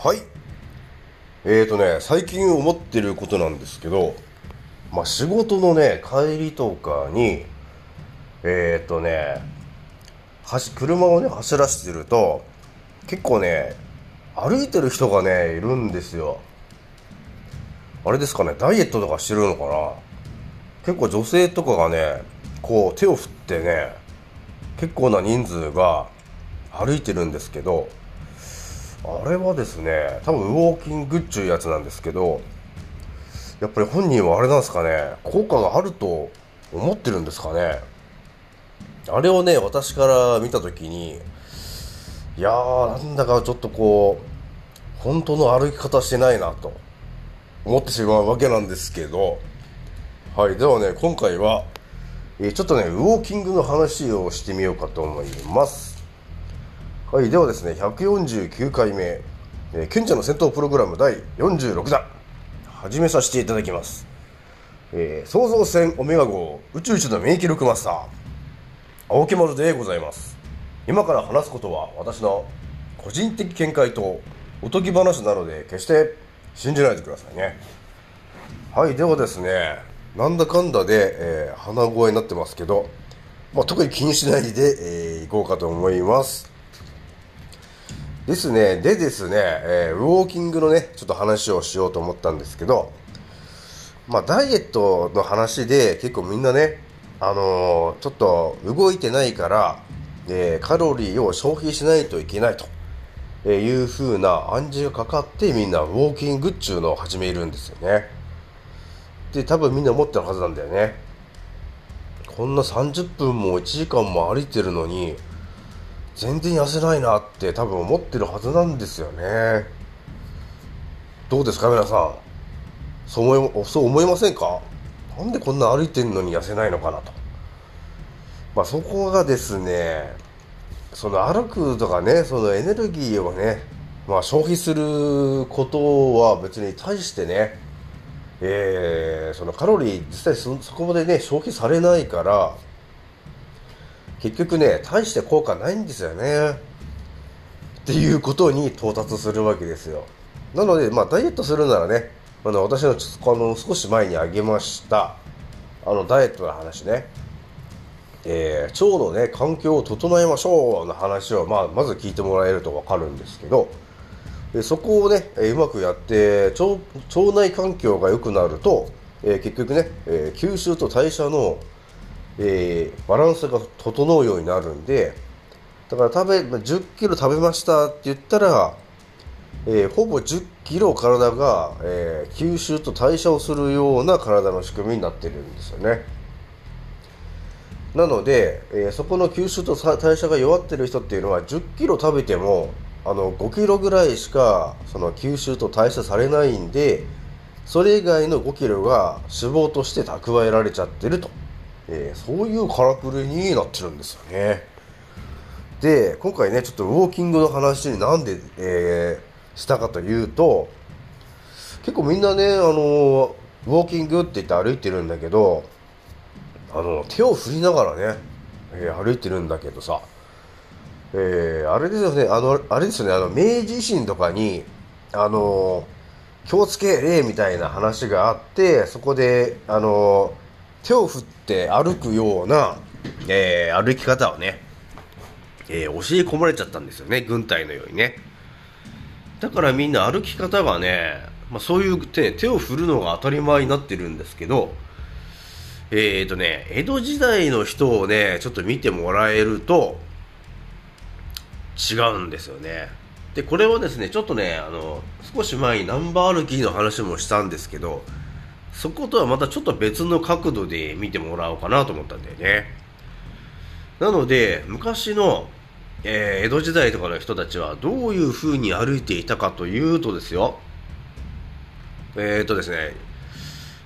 はい。えーとね最近思ってることなんですけどまあ仕事のね帰りとかにえーとね走車をね走らせてると結構ね歩いてる人がねいるんですよ。あれですかねダイエットとかしてるのかな？結構女性とかがねこう手を振ってね結構な人数が歩いてるんですけどあれはですね多分ウォーキングっちゅうやつなんですけどやっぱり本人はあれなんですかね効果があると思ってるんですかね。あれをね私から見た時にいやーなんだかちょっとこう本当の歩き方してないなと思ってしまうわけなんですけどはいではね今回はちょっとねウォーキングの話をしてみようかと思います。はいではですね149回目、えー、賢者の戦闘プログラム第46弾始めさせていただきます、えー、創造船オメガ号宇宙一の免疫力マスター青木丸でございます。今から話すことは私の個人的見解とおとぎ話なので決して信じないでくださいね。はいではですねなんだかんだで、えー、鼻声になってますけど、まあ、特に気にしないで、えー、いこうかと思います。ですね。でですね、えー、ウォーキングのねちょっと話をしようと思ったんですけどまあダイエットの話で結構みんなねあのー、ちょっと動いてないから、えー、カロリーを消費しないといけないという風な暗示がかかってみんなウォーキングっちゅうのを始めるんですよね。って多分みんな思ってるはずなんだよね。こんな30分も1時間も歩いてるのに全然痩せないなって多分思ってるはずなんですよね。どうですか皆さん？そう思いそう思いませんか？なんでこんな歩いてるのに痩せないのかなと。まあ、そこがですね、その歩くとかね、そのエネルギーをね、まあ、消費することは別に対してね、えー、そのカロリー実際そそこまでね消費されないから結局ね大して効果ないんですよね。っていうことに到達するわけですよ。なのでまあダイエットするならねあの私のあの少し前に挙げましたあのダイエットの話ね、えー、腸のね環境を整えましょうの話を、まあ、まず聞いてもらえると分かるんですけどでそこをね、えうまくやって腸腸内環境が良くなると、えー、結局ね、えー、吸収と代謝の、えー、バランスが整うようになるんでだから食べ10キロ食べましたって言ったらえー、ほぼ10キロ体が、えー、吸収と代謝をするような体の仕組みになってるんですよね。なので、えー、そこの吸収と代謝が弱ってる人っていうのは10キロ食べてもあの5キロぐらいしかその吸収と代謝されないんでそれ以外の5キロが脂肪として蓄えられちゃってると、えー、そういうからくりになってるんですよね。で今回ねちょっとウォーキングの話になんで、えー、したかというと結構みんなねあのウォーキングって言って歩いてるんだけどあの手を振りながらね、えー、歩いてるんだけどさ、えー、あれですよねあのあれですよねあの明治維新とかにあの気をつけ礼みたいな話があってそこであの手を振って歩くような、えー、歩き方をね、えー、教え込まれちゃったんですよね軍隊のようにね。だからみんな歩き方がね、まあ、そういう手手を振るのが当たり前になってるんですけど、えっ、ー、とね、江戸時代の人をね、ちょっと見てもらえると、違うんですよね。で、これはですね、ちょっとね、あの、少し前にナンバー歩きの話もしたんですけど、そことはまたちょっと別の角度で見てもらおうかなと思ったんだよね。なので、昔のえー、江戸時代とかの人たちはどういう風に歩いていたかというとですよえっ、ー、とですね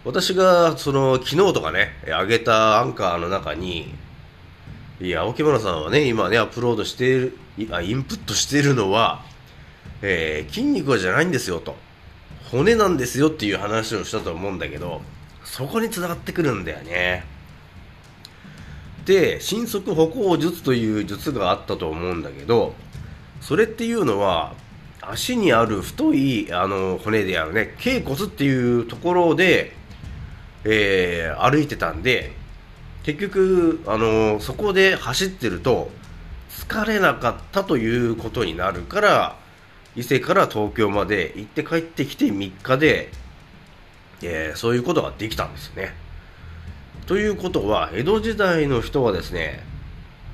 私がその昨日とかね上げたアンカーの中にいや青木村さんはね今ねアップロードしているあインプットしているのは、えー、筋肉じゃないんですよと骨なんですよっていう話をしたと思うんだけどそこにつながってくるんだよね。で神速歩行術という術があったと思うんだけどそれっていうのは足にある太いあの骨であるね頸骨っていうところで、えー、歩いてたんで結局あのそこで走ってると疲れなかったということになるから伊勢から東京まで行って帰ってきて3日で、えー、そういうことができたんですね。ということは江戸時代の人はですね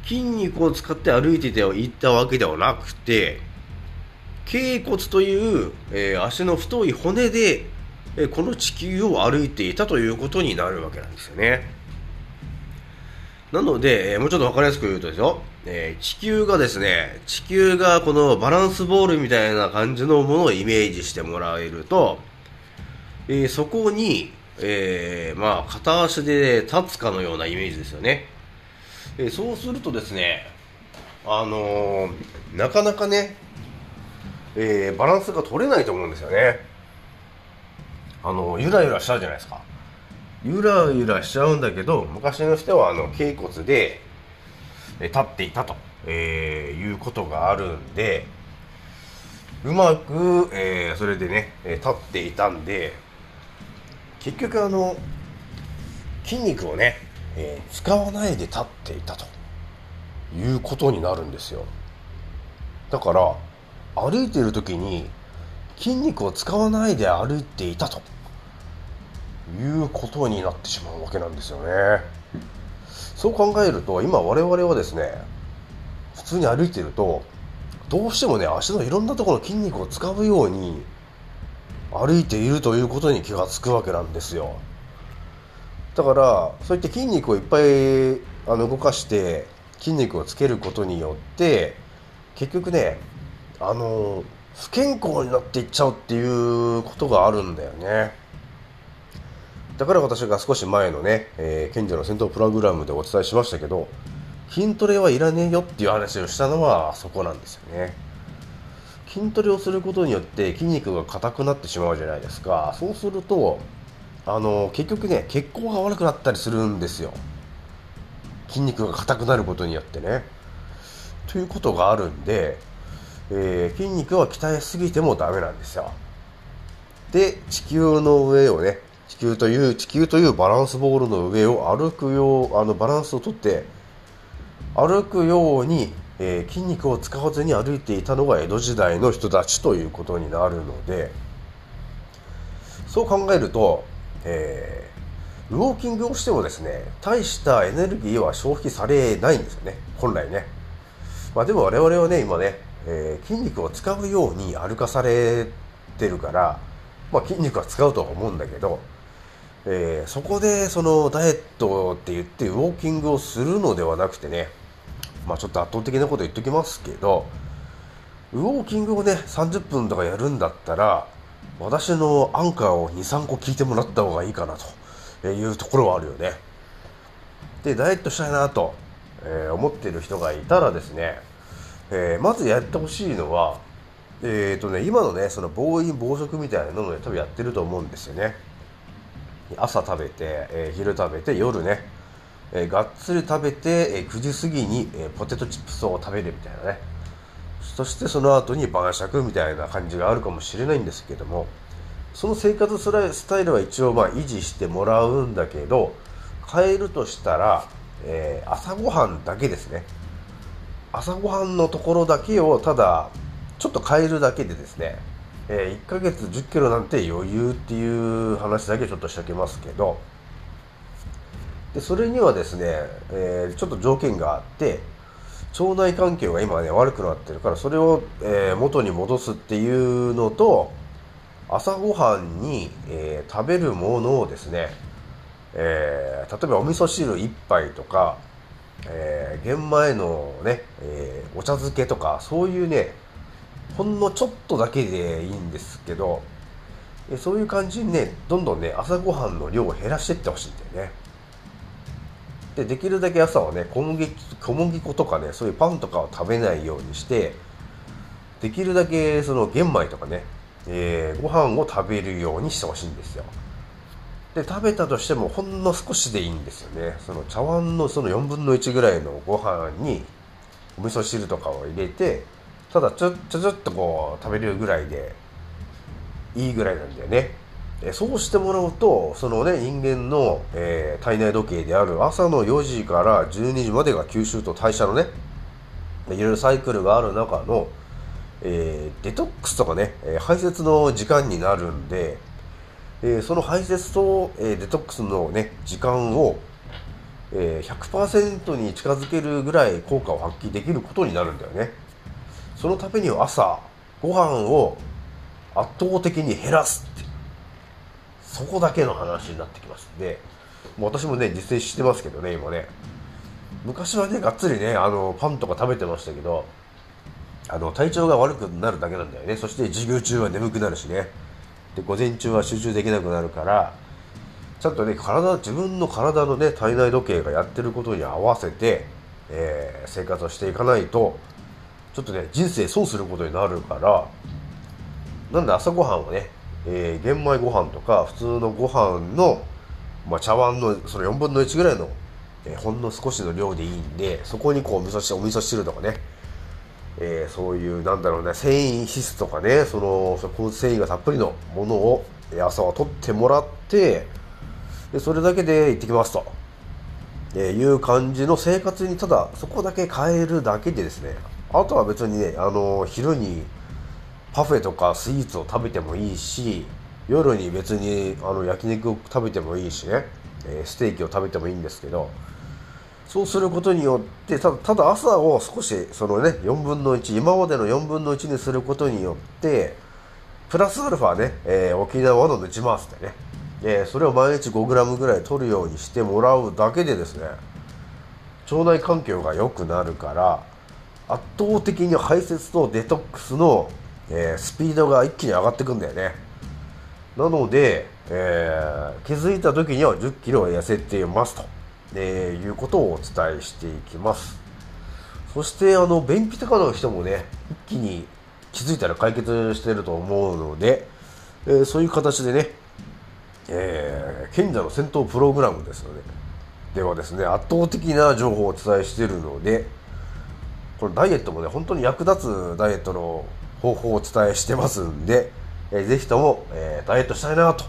筋肉を使って歩いていったわけではなくて頸骨という、えー、足の太い骨で、えー、この地球を歩いていたということになるわけなんですよね。なので、えー、もうちょっと分かりやすく言うとですよ、え地球がですね、地球がこのバランスボールみたいな感じのものをイメージしてもらえると、えそこに、えまあ、片足で立つかのようなイメージですよね。えそうするとですね、あのなかなかね、えー、バランスが取れないと思うんですよね。あのゆらゆらしちゃうじゃないですか。ゆらゆらしちゃうんだけど昔の人はあの頸骨で立っていたと、えー、いうことがあるんでうまく、えー、それでね立っていたんで結局あの筋肉をね、えー、使わないで立っていたということになるんですよ。だから歩いてる時に筋肉を使わないで歩いていたと。いうことになってしまうわけなんですよね。そう考えると今我々はですね普通に歩いてるとどうしてもね足のいろんなところの筋肉を使うように歩いているということに気がつくわけなんですよ。だからそういった筋肉をいっぱいあの動かして筋肉をつけることによって結局ねあの不健康になっていっちゃうっていうことがあるんだよね。だから私が少し前のね、えー、賢者の戦闘プログラムでお伝えしましたけど筋トレはいらねえよっていう話をしたのはそこなんですよね。筋トレをすることによって筋肉が硬くなってしまうじゃないですか。そうするとあの結局ね血行が悪くなったりするんですよ。筋肉が硬くなることによってね。ということがあるんでえー、筋肉は鍛えすぎてもダメなんですよ。で地球の上をね地球という地球というバランスボールの上を歩くようあのバランスをとって歩くように、えー、筋肉を使わずに歩いていたのが江戸時代の人たちということになるのでそう考えると、えー、ウォーキングをしてもですね大したエネルギーは消費されないんですよね本来ね。まあでも我々はね今ねえー、筋肉を使うように歩かされてるから、まあ、筋肉は使うとは思うんだけど、えー、そこでそのダイエットって言ってウォーキングをするのではなくてね、まあ、ちょっと圧倒的なこと言っときますけどウォーキングをね30分とかやるんだったら私のアンカーを23個聞いてもらった方がいいかなというところはあるよね。でダイエットしたいなと、えー、思ってる人がいたらですねえー、まずやってほしいのは、えーとね、今のねその暴飲暴食みたいなのを、ね、多分やってると思うんですよね。朝食べて、えー、昼食べて夜ね、えー、がっつり食べて、えー、9時過ぎに、えポテトチップスを食べるみたいなね。そしてその後に晩酌みたいな感じがあるかもしれないんですけどもその生活スタイルは一応まあ維持してもらうんだけど変えるとしたら、え朝ごはんだけですね。朝ごはんのところだけをただちょっと変えるだけでですね、えー、1ヶ月1 0キロなんて余裕っていう話だけちょっとしておきますけど。でそれにはですね、えー、ちょっと条件があって腸内環境が今ね悪くなってるからそれを、えー、元に戻すっていうのと朝ごはんに、えー、食べるものをですね、えー、例えばお味噌汁1杯とかえー、玄米のね、えー、お茶漬けとかそういうねほんのちょっとだけでいいんですけど、そういう感じにねどんどんね朝ごはんの量を減らしていってほしいんだよね。でできるだけ朝はね小麦小麦粉とかねそういうパンとかを食べないようにしてできるだけその玄米とかね、えー、ご飯を食べるようにしてほしいんですよ。で食べたとしてもほんの少しでいいんですよね。その茶碗のその4分の1ぐらいのご飯にお味噌汁とかを入れてただちょちょちょっとこう食べるぐらいでいいぐらいなんだよね。そうしてもらうとそのね人間の、えー、体内時計である朝の4時から12時までが吸収と代謝のねいろいろサイクルがある中の、えー、デトックスとかね、え、排泄の時間になるんで、えー、その排泄と、え、デトックスのね時間を、え、100%に近づけるぐらい効果を発揮できることになるんだよね。そのためには朝ご飯を圧倒的に減らすって。そこだけの話になってきますんでもう私もね実践してますけどね今ね。昔はねがっつりねあのパンとか食べてましたけどあの体調が悪くなるだけなんだよね。そして授業中は眠くなるしね。で午前中は集中できなくなるからちゃんとね体自分の体のね体内時計がやってることに合わせて、えー、生活をしていかないとちょっとね人生損することになるからなんで朝ごはんをね、えー、玄米ご飯とか普通のご飯の、まあ、茶碗のその4分の1ぐらいのえー、ほんの少しの量でいいんでそこにこうお味噌汁お味噌汁とかね、えー、そういうなんだろうね繊維質とかねそのそこ繊維がたっぷりのものを朝は取ってもらってでそれだけで行ってきますと、えー、いう感じの生活にただそこだけ変えるだけでですねあとは別にねあの昼にパフェとかスイーツを食べてもいいし夜に別にあの焼肉を食べてもいいしねえステーキを食べてもいいんですけどそうすることによってただただ朝を少しそのね4分の1今までの4分の1にすることによってプラスアルファね、えー、沖縄の抜ち回すってね、えー、それを毎日 5g ぐらい取るようにしてもらうだけでですね腸内環境が良くなるから圧倒的に排泄とデトックスの、えー、スピードが一気に上がってくんだよね。なのでえー、気づいた時には1 0キロは痩せていますと、えー、いうことをお伝えしていきます。そしてあの便秘とかの人もね一気に気づいたら解決してると思うので、えー、そういう形でね、えー、賢者の戦闘プログラムですのでではですね圧倒的な情報をお伝えしているのでこのダイエットもね本当に役立つダイエットの方法をお伝えしてますんで、えー、ぜひとも、えー、ダイエットしたいなと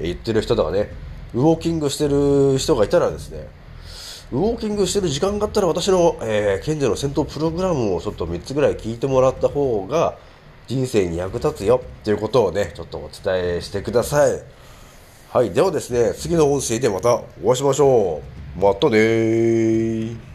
言ってる人とかね、ウォーキングしてる人がいたらですね、ウォーキングしてる時間があったら私の、えー、賢者の戦闘プログラムをちょっと3つぐらい聞いてもらった方が人生に役立つよっていうことをね、ちょっとお伝えしてください。はい。ではですね、次の音声でまたお会いしましょう。またねー